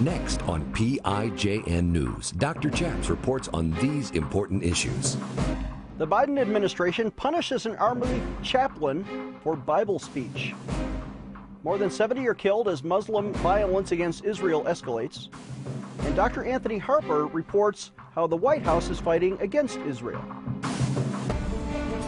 Next on PIJN News, Dr. Chaps reports on these important issues. The Biden administration punishes an Army chaplain for Bible speech. More than 70 are killed as Muslim violence against Israel escalates. And Dr. Anthony Harper reports how the White House is fighting against Israel.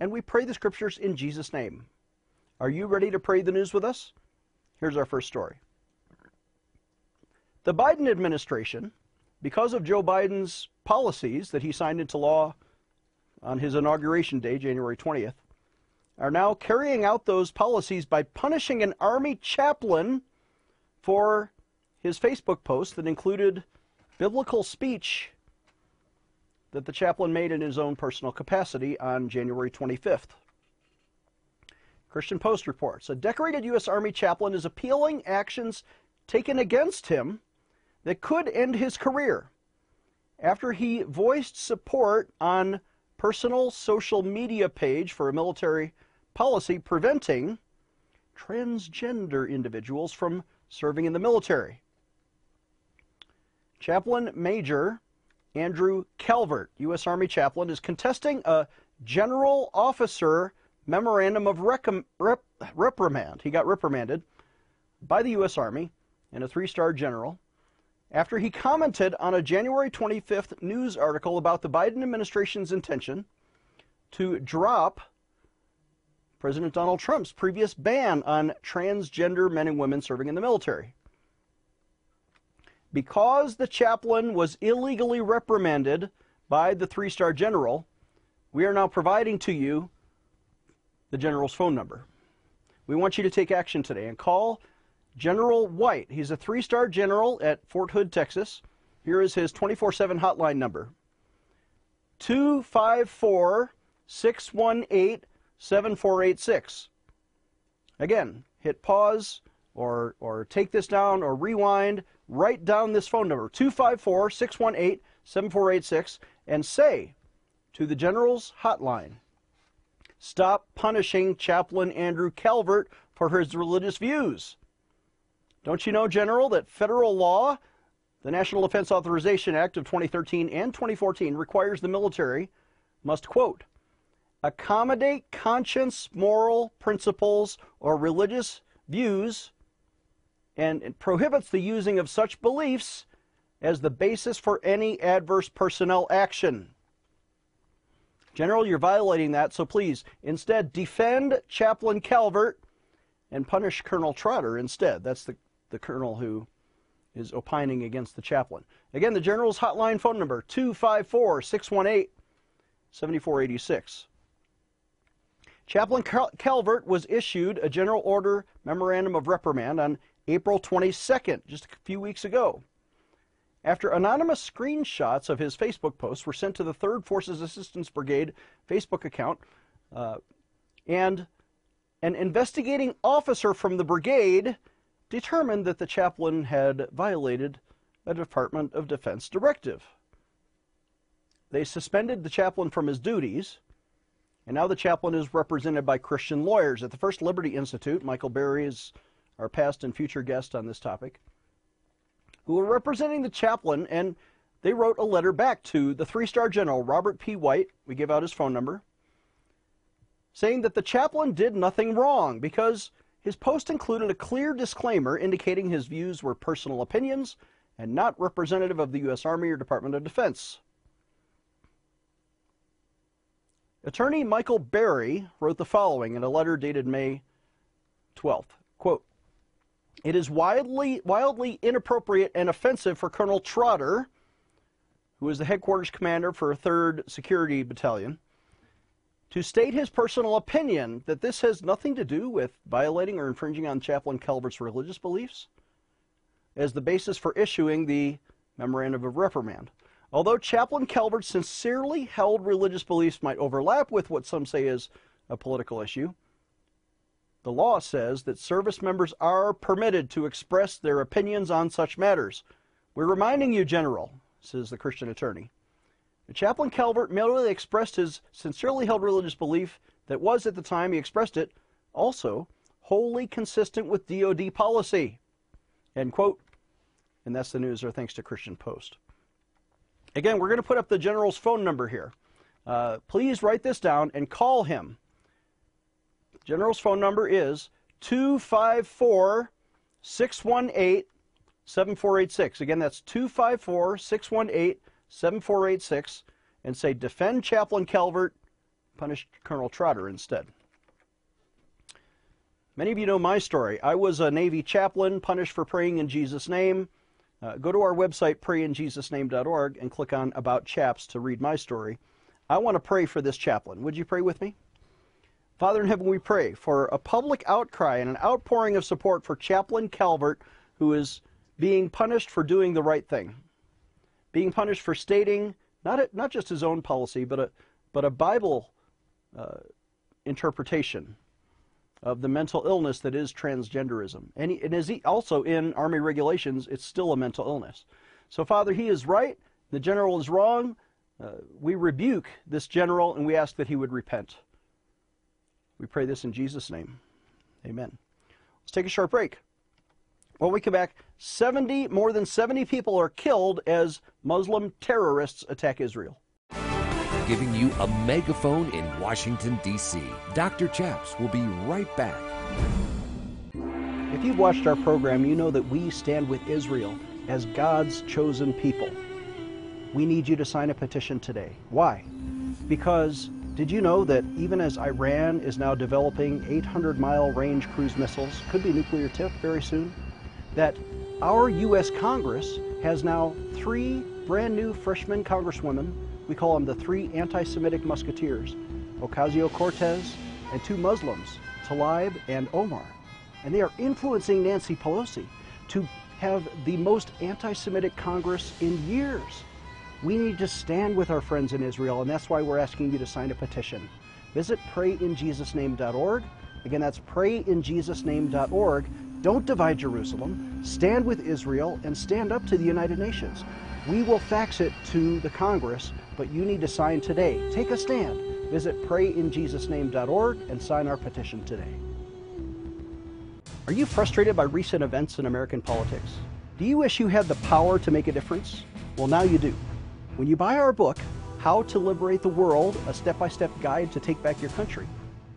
and we pray the scriptures in Jesus' name. Are you ready to pray the news with us? Here's our first story. The Biden administration, because of Joe Biden's policies that he signed into law on his inauguration day, January 20th, are now carrying out those policies by punishing an Army chaplain for his Facebook post that included biblical speech that the chaplain made in his own personal capacity on January 25th. Christian Post reports a decorated U.S. Army chaplain is appealing actions taken against him that could end his career after he voiced support on personal social media page for a military policy preventing transgender individuals from serving in the military. Chaplain Major Andrew Calvert, U.S. Army chaplain, is contesting a general officer memorandum of rep reprimand. He got reprimanded by the U.S. Army and a three star general after he commented on a January 25th news article about the Biden administration's intention to drop President Donald Trump's previous ban on transgender men and women serving in the military because the chaplain was illegally reprimanded by the three star general, we are now providing to you the general's phone number. We want you to take action today and call General White. He's a three star general at Fort Hood, Texas. Here is his 24 7 hotline number 254 618 7486. Again, hit pause or, or take this down or rewind write down this phone number 254 618 7486 and say to the General's hotline stop punishing Chaplain Andrew Calvert for his religious views. Don't you know, General, that federal law, the National Defense Authorization Act of 2013 and 2014, requires the military must, quote, accommodate conscience, moral principles, or religious views and it prohibits the using of such beliefs as the basis for any adverse personnel action. General, you're violating that, so please instead defend Chaplain Calvert and punish Colonel Trotter instead. That's the, the colonel who is opining against the chaplain. Again, the General's hotline phone number 254 618 7486. Chaplain Calvert was issued a general order memorandum of reprimand on April 22nd, just a few weeks ago. After anonymous screenshots of his Facebook posts were sent to the 3rd Forces Assistance Brigade Facebook account, uh, and an investigating officer from the brigade determined that the chaplain had violated a Department of Defense directive. They suspended the chaplain from his duties, and now the chaplain is represented by Christian lawyers. At the First Liberty Institute, Michael Berry is our past and future guest on this topic, who were representing the chaplain, and they wrote a letter back to the three star general, Robert P. White. We give out his phone number, saying that the chaplain did nothing wrong because his post included a clear disclaimer indicating his views were personal opinions and not representative of the U.S. Army or Department of Defense. Attorney Michael Berry wrote the following in a letter dated May 12th. Quote, it is wildly, wildly inappropriate and offensive for Colonel Trotter, who is the headquarters commander for 3rd Security Battalion, to state his personal opinion that this has nothing to do with violating or infringing on Chaplain Calvert's religious beliefs. as the basis for issuing the memorandum of reprimand. Although Chaplain Calvert sincerely held religious beliefs might overlap with what some say is a political issue, the law says that service members are permitted to express their opinions on such matters. We're reminding you, General, says the Christian attorney. Chaplain Calvert merely expressed his sincerely held religious belief that was, at the time he expressed it, also wholly consistent with DoD policy. End quote. And that's the news there, thanks to Christian Post. Again, we're going to put up the general's phone number here. Uh, please write this down and call him. General's phone number is 254 618 7486. Again, that's 254 618 7486. And say, defend Chaplain Calvert, punish Colonel Trotter instead. Many of you know my story. I was a Navy chaplain punished for praying in Jesus' name. Uh, go to our website, prayinjesusname.org, and click on About Chaps to read my story. I want to pray for this chaplain. Would you pray with me? Father in heaven, we pray for a public outcry and an outpouring of support for Chaplain Calvert, who is being punished for doing the right thing, being punished for stating not a, not just his own policy, but a but a Bible uh, interpretation of the mental illness that is transgenderism, and, he, and is he also in Army regulations, it's still a mental illness. So, Father, he is right. The general is wrong. Uh, we rebuke this general, and we ask that he would repent. We pray this in Jesus' name. Amen. Let's take a short break. When we come back, 70, more than 70 people are killed as Muslim terrorists attack Israel. Giving you a megaphone in Washington, D.C. Dr. Chaps will be right back. If you've watched our program, you know that we stand with Israel as God's chosen people. We need you to sign a petition today. Why? Because did you know that even as Iran is now developing 800 mile range cruise missiles, could be nuclear tipped very soon, that our U.S. Congress has now three brand new freshman congresswomen. We call them the three anti Semitic musketeers Ocasio Cortez and two Muslims, Tlaib and Omar. And they are influencing Nancy Pelosi to have the most anti Semitic Congress in years. We need to stand with our friends in Israel, and that's why we're asking you to sign a petition. Visit prayinjesusname.org. Again, that's prayinjesusname.org. Don't divide Jerusalem. Stand with Israel and stand up to the United Nations. We will fax it to the Congress, but you need to sign today. Take a stand. Visit prayinjesusname.org and sign our petition today. Are you frustrated by recent events in American politics? Do you wish you had the power to make a difference? Well, now you do. When you buy our book, How to Liberate the World, a step by step guide to take back your country,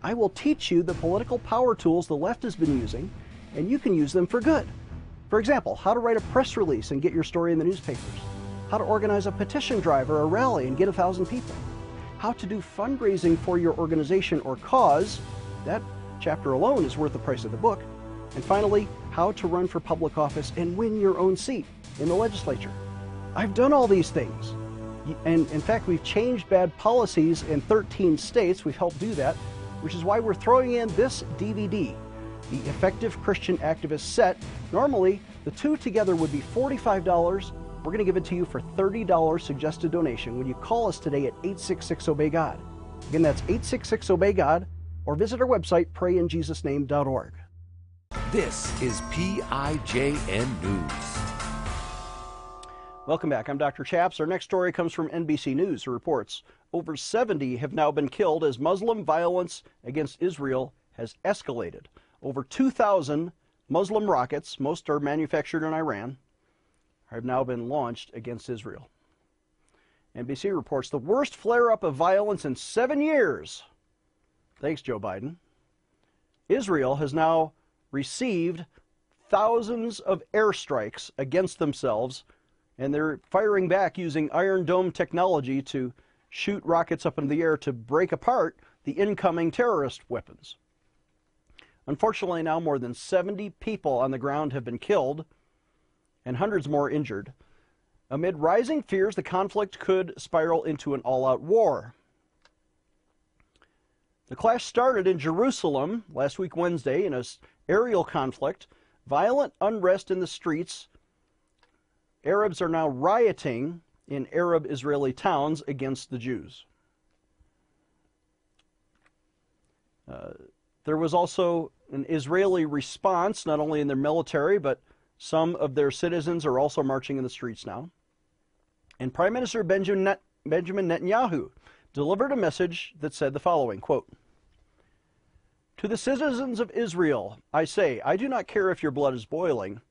I will teach you the political power tools the left has been using, and you can use them for good. For example, how to write a press release and get your story in the newspapers, how to organize a petition drive or a rally and get a thousand people, how to do fundraising for your organization or cause, that chapter alone is worth the price of the book, and finally, how to run for public office and win your own seat in the legislature. I've done all these things. And in fact, we've changed bad policies in 13 states. We've helped do that, which is why we're throwing in this DVD, the Effective Christian Activist Set. Normally, the two together would be $45. We're going to give it to you for $30 suggested donation when you call us today at 866 Obey God. Again, that's 866 Obey God, or visit our website, prayinjesusname.org. This is PIJN News. Welcome back. I'm Dr. Chaps. Our next story comes from NBC News, who reports over 70 have now been killed as Muslim violence against Israel has escalated. Over 2,000 Muslim rockets, most are manufactured in Iran, have now been launched against Israel. NBC reports the worst flare up of violence in seven years. Thanks, Joe Biden. Israel has now received thousands of airstrikes against themselves and they're firing back using Iron Dome technology to shoot rockets up into the air to break apart the incoming terrorist weapons. Unfortunately, now more than 70 people on the ground have been killed and hundreds more injured. Amid rising fears, the conflict could spiral into an all out war. The clash started in Jerusalem last week, Wednesday, in an aerial conflict. Violent unrest in the streets Arabs are now rioting in Arab Israeli towns against the Jews. Uh, there was also an Israeli response, not only in their military, but some of their citizens are also marching in the streets now. And Prime Minister Benjamin, Net- Benjamin Netanyahu delivered a message that said the following quote, To the citizens of Israel, I say, I do not care if your blood is boiling.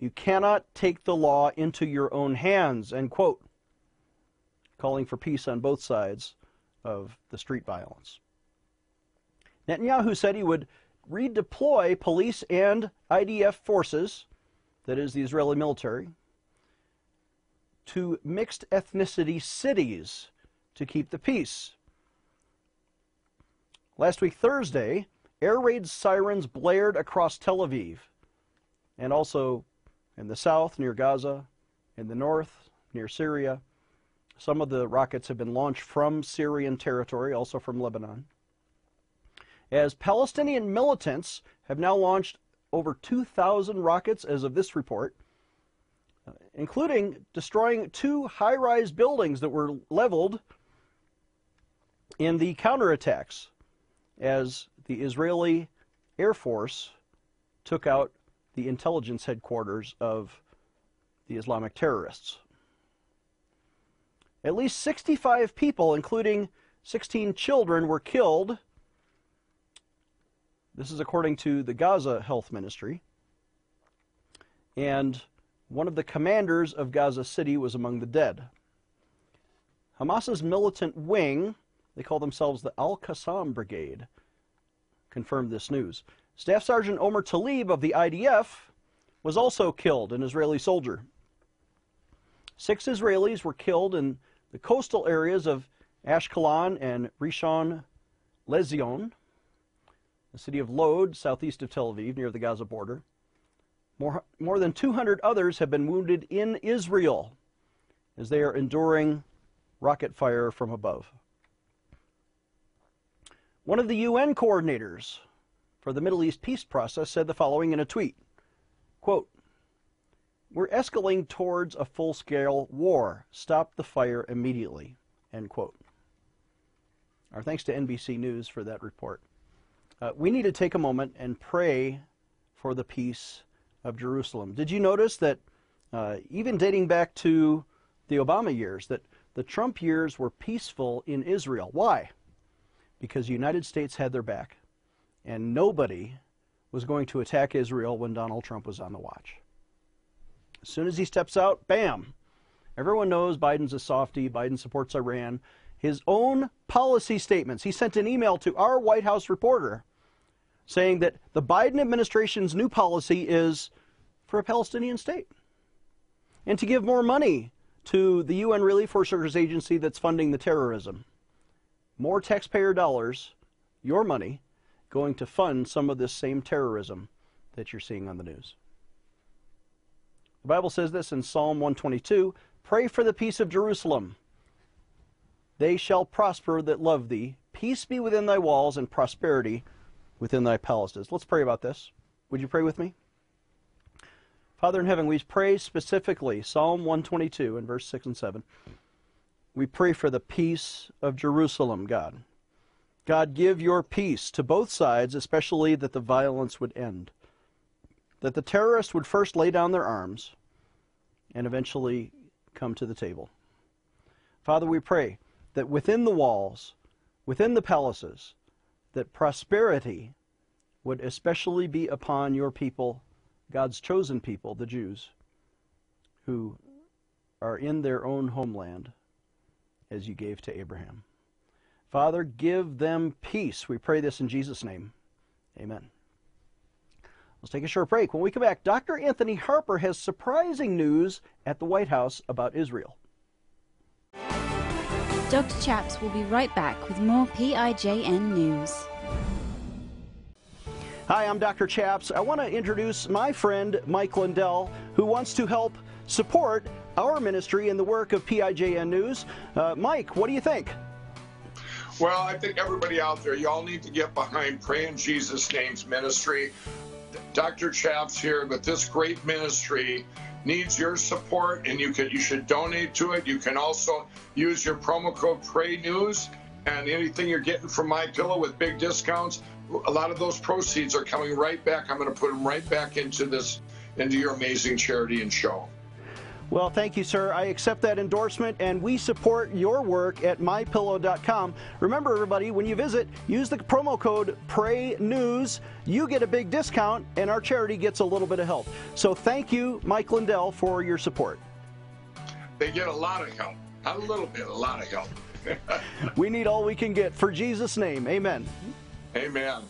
You cannot take the law into your own hands, end quote. Calling for peace on both sides of the street violence. Netanyahu said he would redeploy police and IDF forces, that is, the Israeli military, to mixed ethnicity cities to keep the peace. Last week, Thursday, air raid sirens blared across Tel Aviv and also in the south near Gaza, in the north near Syria. Some of the rockets have been launched from Syrian territory, also from Lebanon as Palestinian militants have now launched over 2,000 rockets as of this report, uh, including destroying two high rise buildings that were leveled in the counterattacks as the Israeli Air Force took out the intelligence headquarters of the Islamic terrorists. At least 65 people, including 16 children, were killed this is according to the Gaza Health Ministry. And one of the commanders of Gaza City was among the dead. Hamas's militant wing, they call themselves the Al Qassam Brigade, confirmed this news. Staff Sergeant Omer Tabib of the IDF was also killed, an Israeli soldier. Six Israelis were killed in the coastal areas of Ashkelon and Rishon Lezion the city of Lod, southeast of Tel Aviv, near the Gaza border. More, more than 200 others have been wounded in Israel as they are enduring rocket fire from above. One of the UN coordinators for the Middle East peace process said the following in a tweet quote, We're escalating towards a full scale war. Stop the fire immediately. End quote. Our thanks to NBC News for that report. Uh, we need to take a moment and pray for the peace of Jerusalem. Did you notice that uh, even dating back to the Obama years, that the Trump years were peaceful in Israel? Why? Because the United States had their back, and nobody was going to attack Israel when Donald Trump was on the watch. As soon as he steps out, bam! Everyone knows Biden's a softy. Biden supports Iran. His own policy statements. He sent an email to our White House reporter saying that the Biden administration's new policy is for a Palestinian state and to give more money to the UN Relief Workers Agency that's funding the terrorism. More taxpayer dollars, your money, going to fund some of this same terrorism that you're seeing on the news. The Bible says this in Psalm 122 Pray for the peace of Jerusalem. They shall prosper that love thee. Peace be within thy walls and prosperity within thy palaces. Let's pray about this. Would you pray with me? Father in heaven, we pray specifically Psalm 122 and verse 6 and 7. We pray for the peace of Jerusalem, God. God, give your peace to both sides, especially that the violence would end. That the terrorists would first lay down their arms and eventually come to the table. Father, we pray that within the walls, within the palaces, that prosperity would especially be upon your people, God's chosen people, the Jews, who are in their own homeland as you gave to Abraham. Father, give them peace. We pray this in Jesus' name. Amen. Let's take a short break. When we come back, Dr. Anthony Harper has surprising news at the White House about Israel. Dr. Chaps will be right back with more PIJN news. Hi, I'm Dr. Chaps. I want to introduce my friend Mike Lindell, who wants to help support our ministry in the work of PIJN News. Uh, Mike, what do you think? Well, I think everybody out there, y'all need to get behind Pray in Jesus' Name's ministry. Dr. Chaps here but this great ministry needs your support, and you can you should donate to it. You can also use your promo code Pray News, and anything you're getting from My Pillow with big discounts, a lot of those proceeds are coming right back. I'm going to put them right back into this into your amazing charity and show. Well, thank you, sir. I accept that endorsement, and we support your work at mypillow.com. Remember, everybody, when you visit, use the promo code PRAYNEWS. You get a big discount, and our charity gets a little bit of help. So thank you, Mike Lindell, for your support. They get a lot of help. Not a little bit, a lot of help. we need all we can get. For Jesus' name, amen. Amen.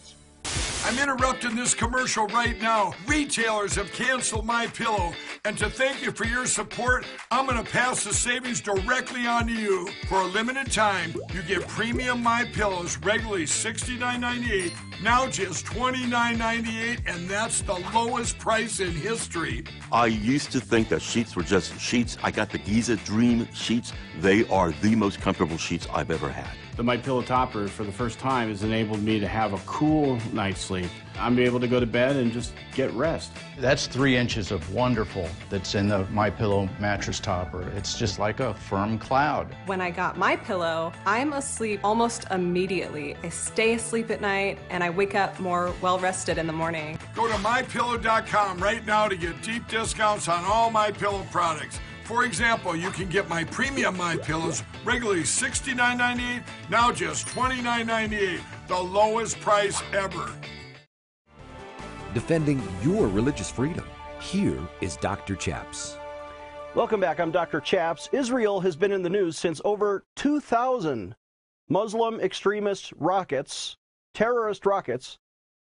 I'm interrupting this commercial right now. Retailers have canceled my pillow, and to thank you for your support, I'm going to pass the savings directly on to you. For a limited time, you get premium my pillows regularly $69.98, now just $29.98, and that's the lowest price in history. I used to think that sheets were just sheets. I got the Giza Dream sheets. They are the most comfortable sheets I've ever had. The My Pillow Topper, for the first time, has enabled me to have a cool night's sleep. I'm able to go to bed and just get rest. That's three inches of wonderful that's in the My Pillow mattress topper. It's just like a firm cloud. When I got My Pillow, I'm asleep almost immediately. I stay asleep at night and I wake up more well rested in the morning. Go to mypillow.com right now to get deep discounts on all My Pillow products. For example, you can get my premium My Pillows regularly $69.98, now just $29.98, the lowest price ever. Defending your religious freedom. Here is Dr. Chaps. Welcome back. I'm Dr. Chaps. Israel has been in the news since over 2,000 Muslim extremist rockets, terrorist rockets,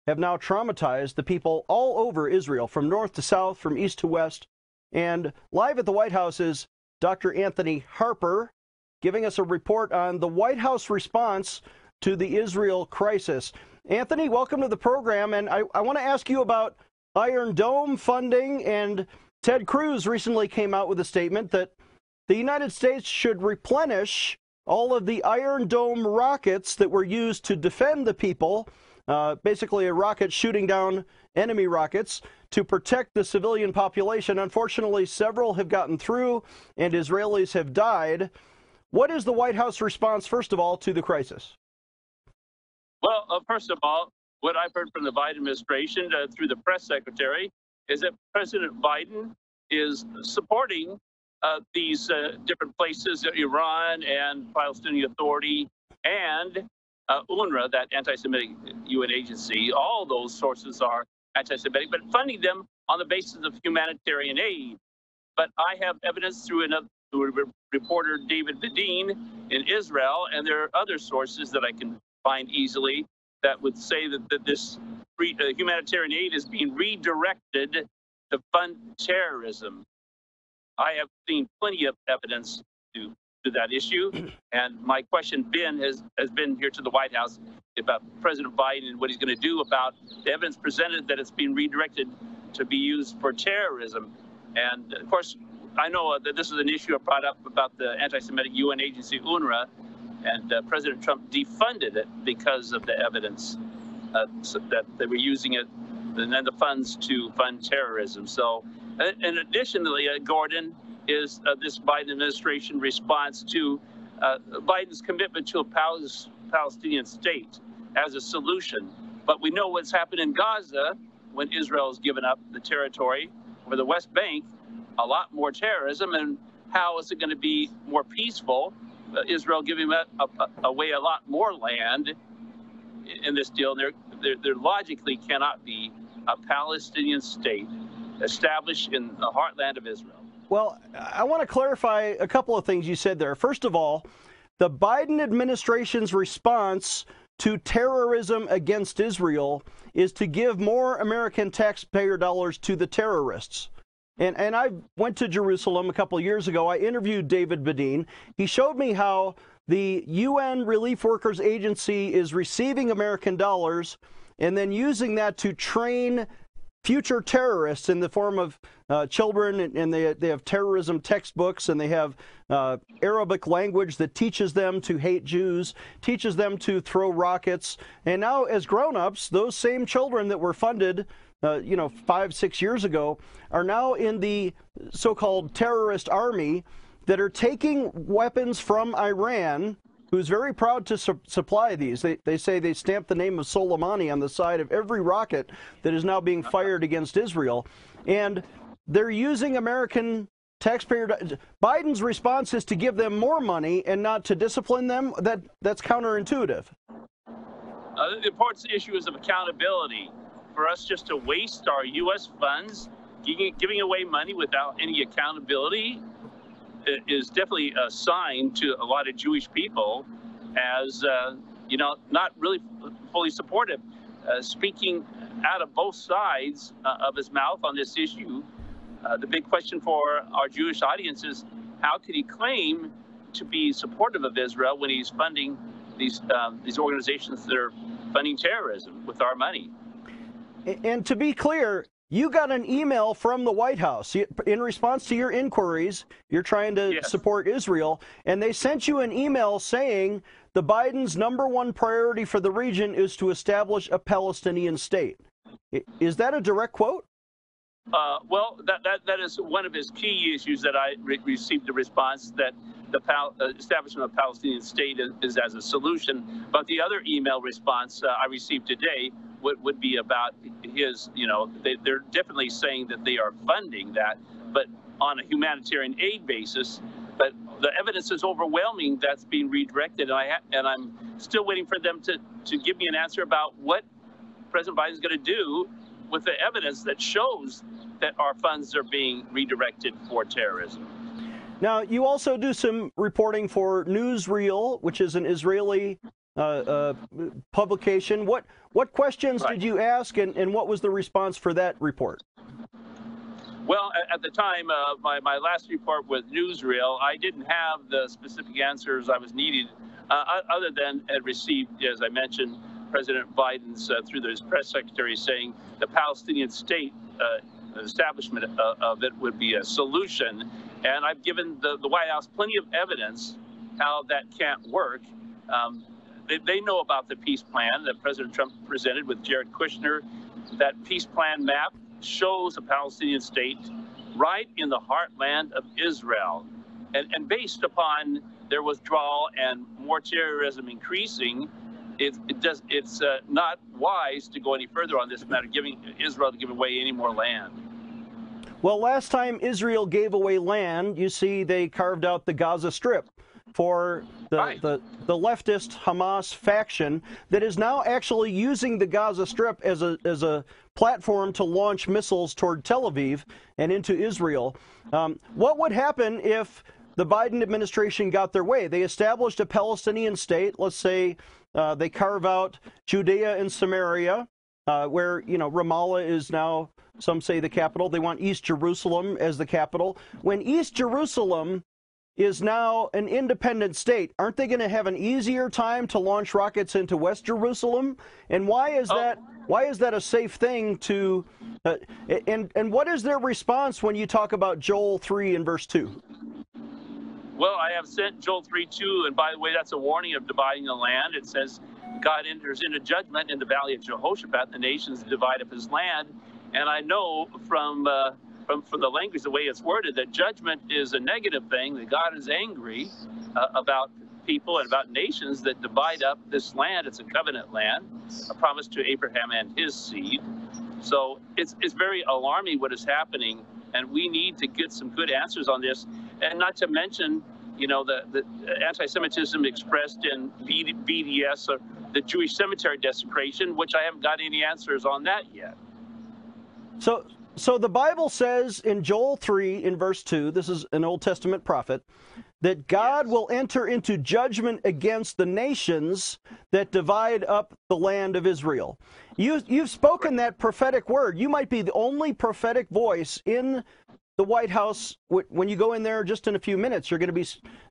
have now traumatized the people all over Israel, from north to south, from east to west. And live at the White House is Dr. Anthony Harper giving us a report on the White House response to the Israel crisis. Anthony, welcome to the program. And I, I want to ask you about Iron Dome funding. And Ted Cruz recently came out with a statement that the United States should replenish all of the Iron Dome rockets that were used to defend the people, uh, basically a rocket shooting down enemy rockets to protect the civilian population. Unfortunately, several have gotten through and Israelis have died. What is the White House response, first of all, to the crisis? Well, uh, first of all, what I've heard from the Biden administration uh, through the press secretary is that President Biden is supporting uh, these uh, different places, Iran and Palestinian Authority and uh, UNRWA, that anti-Semitic UN agency. All those sources are anti-Semitic, but funding them on the basis of humanitarian aid. But I have evidence through another through reporter David Bedein in Israel, and there are other sources that I can find easily that would say that, that this re, uh, humanitarian aid is being redirected to fund terrorism. I have seen plenty of evidence to, to that issue. And my question, Ben, has, has been here to the White House about President Biden and what he's going to do about the evidence presented that it's being redirected to be used for terrorism. And of course, I know that this is an issue I brought up about the anti Semitic UN agency, UNRWA, and uh, President Trump defunded it because of the evidence uh, so that they were using it and then the funds to fund terrorism. So, uh, and additionally, uh, Gordon, is uh, this Biden administration response to uh, Biden's commitment to a Palestinian state as a solution. But we know what's happened in Gaza when Israel has given up the territory or the West Bank, a lot more terrorism. And how is it going to be more peaceful? Israel giving away a lot more land in this deal. There, there, there logically cannot be a Palestinian state established in the heartland of Israel. Well, I want to clarify a couple of things you said there. First of all, the Biden administration's response to terrorism against Israel is to give more American taxpayer dollars to the terrorists. And, and I went to Jerusalem a couple years ago. I interviewed David Bedein. He showed me how the UN Relief Workers Agency is receiving American dollars and then using that to train future terrorists in the form of uh, children, and they, they have terrorism textbooks, and they have uh, Arabic language that teaches them to hate Jews, teaches them to throw rockets. And now, as grown ups, those same children that were funded uh, you know, five, six years ago, are now in the so called terrorist army that are taking weapons from Iran, who's very proud to su- supply these. They, they say they stamp the name of Soleimani on the side of every rocket that is now being fired against Israel. And they're using American taxpayer. Biden's response is to give them more money and not to discipline them. That That's counterintuitive. Uh, the important issue is of accountability. For us just to waste our U.S. funds, giving, giving away money without any accountability, is definitely a sign to a lot of Jewish people as, uh, you know, not really fully supportive. Uh, speaking out of both sides uh, of his mouth on this issue, uh, the big question for our Jewish audience is how could he claim to be supportive of Israel when he's funding these, um, these organizations that are funding terrorism with our money? And to be clear, you got an email from the White House in response to your inquiries. You're trying to yes. support Israel, and they sent you an email saying the Biden's number one priority for the region is to establish a Palestinian state. Is that a direct quote? Uh, well, that, that, that is one of his key issues that I re- received a response that the pal- uh, establishment of a Palestinian state is, is, as a solution. But the other email response uh, I received today would, would be about his, you know, they, they're definitely saying that they are funding that, but on a humanitarian aid basis. But the evidence is overwhelming that's being redirected, and I ha- and I'm still waiting for them to to give me an answer about what President Biden is going to do with the evidence that shows that our funds are being redirected for terrorism. Now, you also do some reporting for Newsrael, which is an Israeli uh, uh, publication. What what questions right. did you ask, and, and what was the response for that report? Well, at the time, uh, my, my last report with Newsrael, I didn't have the specific answers I was needed, uh, other than had received, as I mentioned, President Biden's uh, through his press secretary saying the Palestinian state uh, establishment of it would be a solution. And I've given the, the White House plenty of evidence how that can't work. Um, they, they know about the peace plan that President Trump presented with Jared Kushner. That peace plan map shows a Palestinian state right in the heartland of Israel. And, and based upon their withdrawal and more terrorism increasing, it, it does, it's uh, not wise to go any further on this matter, giving Israel to give away any more land. Well, last time Israel gave away land, you see they carved out the Gaza Strip for the, right. the, the leftist Hamas faction that is now actually using the Gaza Strip as a, as a platform to launch missiles toward Tel Aviv and into Israel. Um, what would happen if the Biden administration got their way? They established a Palestinian state, let's say uh, they carve out Judea and Samaria, uh, where, you know, Ramallah is now, some say, the capital. They want East Jerusalem as the capital. When East Jerusalem is now an independent state, aren't they going to have an easier time to launch rockets into West Jerusalem? And why is oh. that? Why is that a safe thing to? Uh, and and what is their response when you talk about Joel three and verse two? Well, I have sent Joel three two, and by the way, that's a warning of dividing the land. It says God enters into judgment in the valley of Jehoshaphat. The nations divide up his land, and I know from uh, from, from the language, the way it's worded, that judgment is a negative thing, that God is angry uh, about people and about nations that divide up this land. It's a covenant land, a promise to Abraham and his seed. So it's, it's very alarming what is happening, and we need to get some good answers on this. And not to mention, you know, the, the anti-Semitism expressed in BDS, or the Jewish cemetery desecration, which I haven't got any answers on that yet. So, so the Bible says in Joel 3 in verse 2, this is an Old Testament prophet, that God yes. will enter into judgment against the nations that divide up the land of Israel. You, you've spoken that prophetic word. You might be the only prophetic voice in the White House, when you go in there just in a few minutes, you're going to be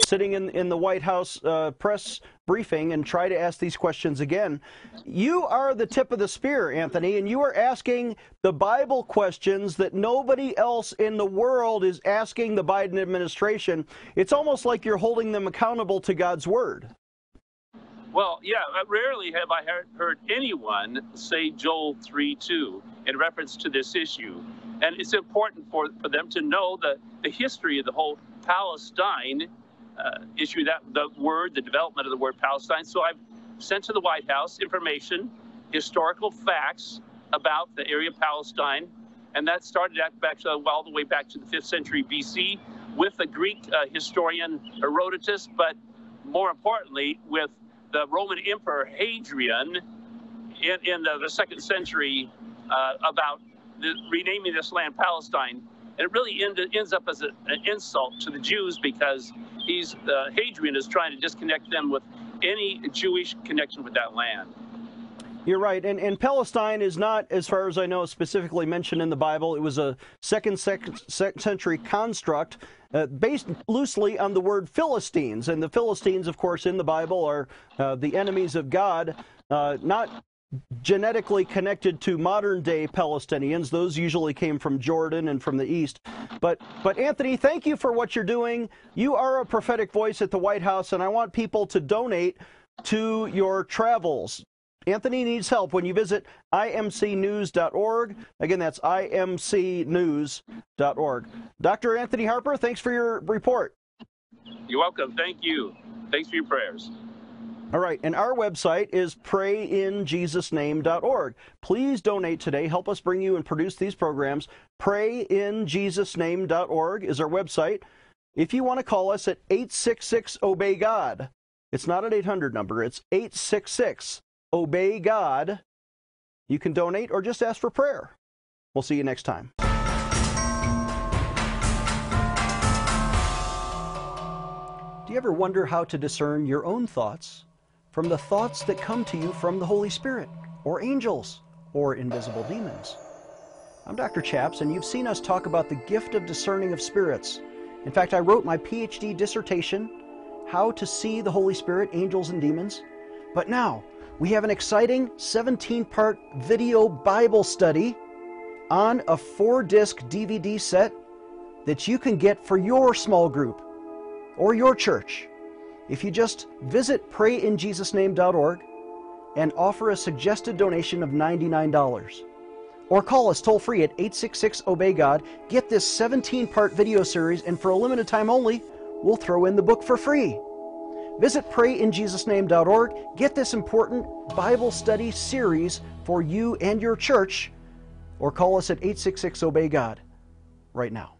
sitting in, in the White House uh, press briefing and try to ask these questions again. You are the tip of the spear, Anthony, and you are asking the Bible questions that nobody else in the world is asking the Biden administration. It's almost like you're holding them accountable to God's Word. Well, yeah, rarely have I heard, heard anyone say Joel 3 2 in reference to this issue. And it's important for, for them to know the, the history of the whole Palestine uh, issue, that the word, the development of the word Palestine. So I've sent to the White House information, historical facts about the area of Palestine. And that started back all the way back to the 5th century BC with the Greek uh, historian Herodotus, but more importantly, with the Roman Emperor Hadrian in, in the, the second century uh, about the, renaming this land Palestine. And it really end, ends up as a, an insult to the Jews because he's uh, Hadrian is trying to disconnect them with any Jewish connection with that land. You're right, and, and Palestine is not, as far as I know, specifically mentioned in the Bible. It was a second sec- century construct uh, based loosely on the word Philistines, and the Philistines, of course, in the Bible are uh, the enemies of God, uh, not genetically connected to modern day Palestinians. Those usually came from Jordan and from the east. But but Anthony, thank you for what you're doing. You are a prophetic voice at the White House and I want people to donate to your travels. Anthony needs help when you visit imcnews.org. Again, that's imcnews.org. Dr. Anthony Harper, thanks for your report. You're welcome. Thank you. Thanks for your prayers. All right, and our website is prayinjesusname.org. Please donate today. Help us bring you and produce these programs. Prayinjesusname.org is our website. If you want to call us at 866 Obey God, it's not an 800 number, it's 866 Obey God. You can donate or just ask for prayer. We'll see you next time. Do you ever wonder how to discern your own thoughts from the thoughts that come to you from the Holy Spirit, or angels, or invisible demons? I'm Dr. Chaps, and you've seen us talk about the gift of discerning of spirits. In fact, I wrote my PhD dissertation, How to See the Holy Spirit, Angels, and Demons. But now, we have an exciting 17 part video Bible study on a four disc DVD set that you can get for your small group or your church. If you just visit prayinjesusname.org and offer a suggested donation of $99. Or call us toll free at 866 Obey God. Get this 17 part video series, and for a limited time only, we'll throw in the book for free. Visit prayinjesusname.org. Get this important Bible study series for you and your church, or call us at 866 Obey God right now.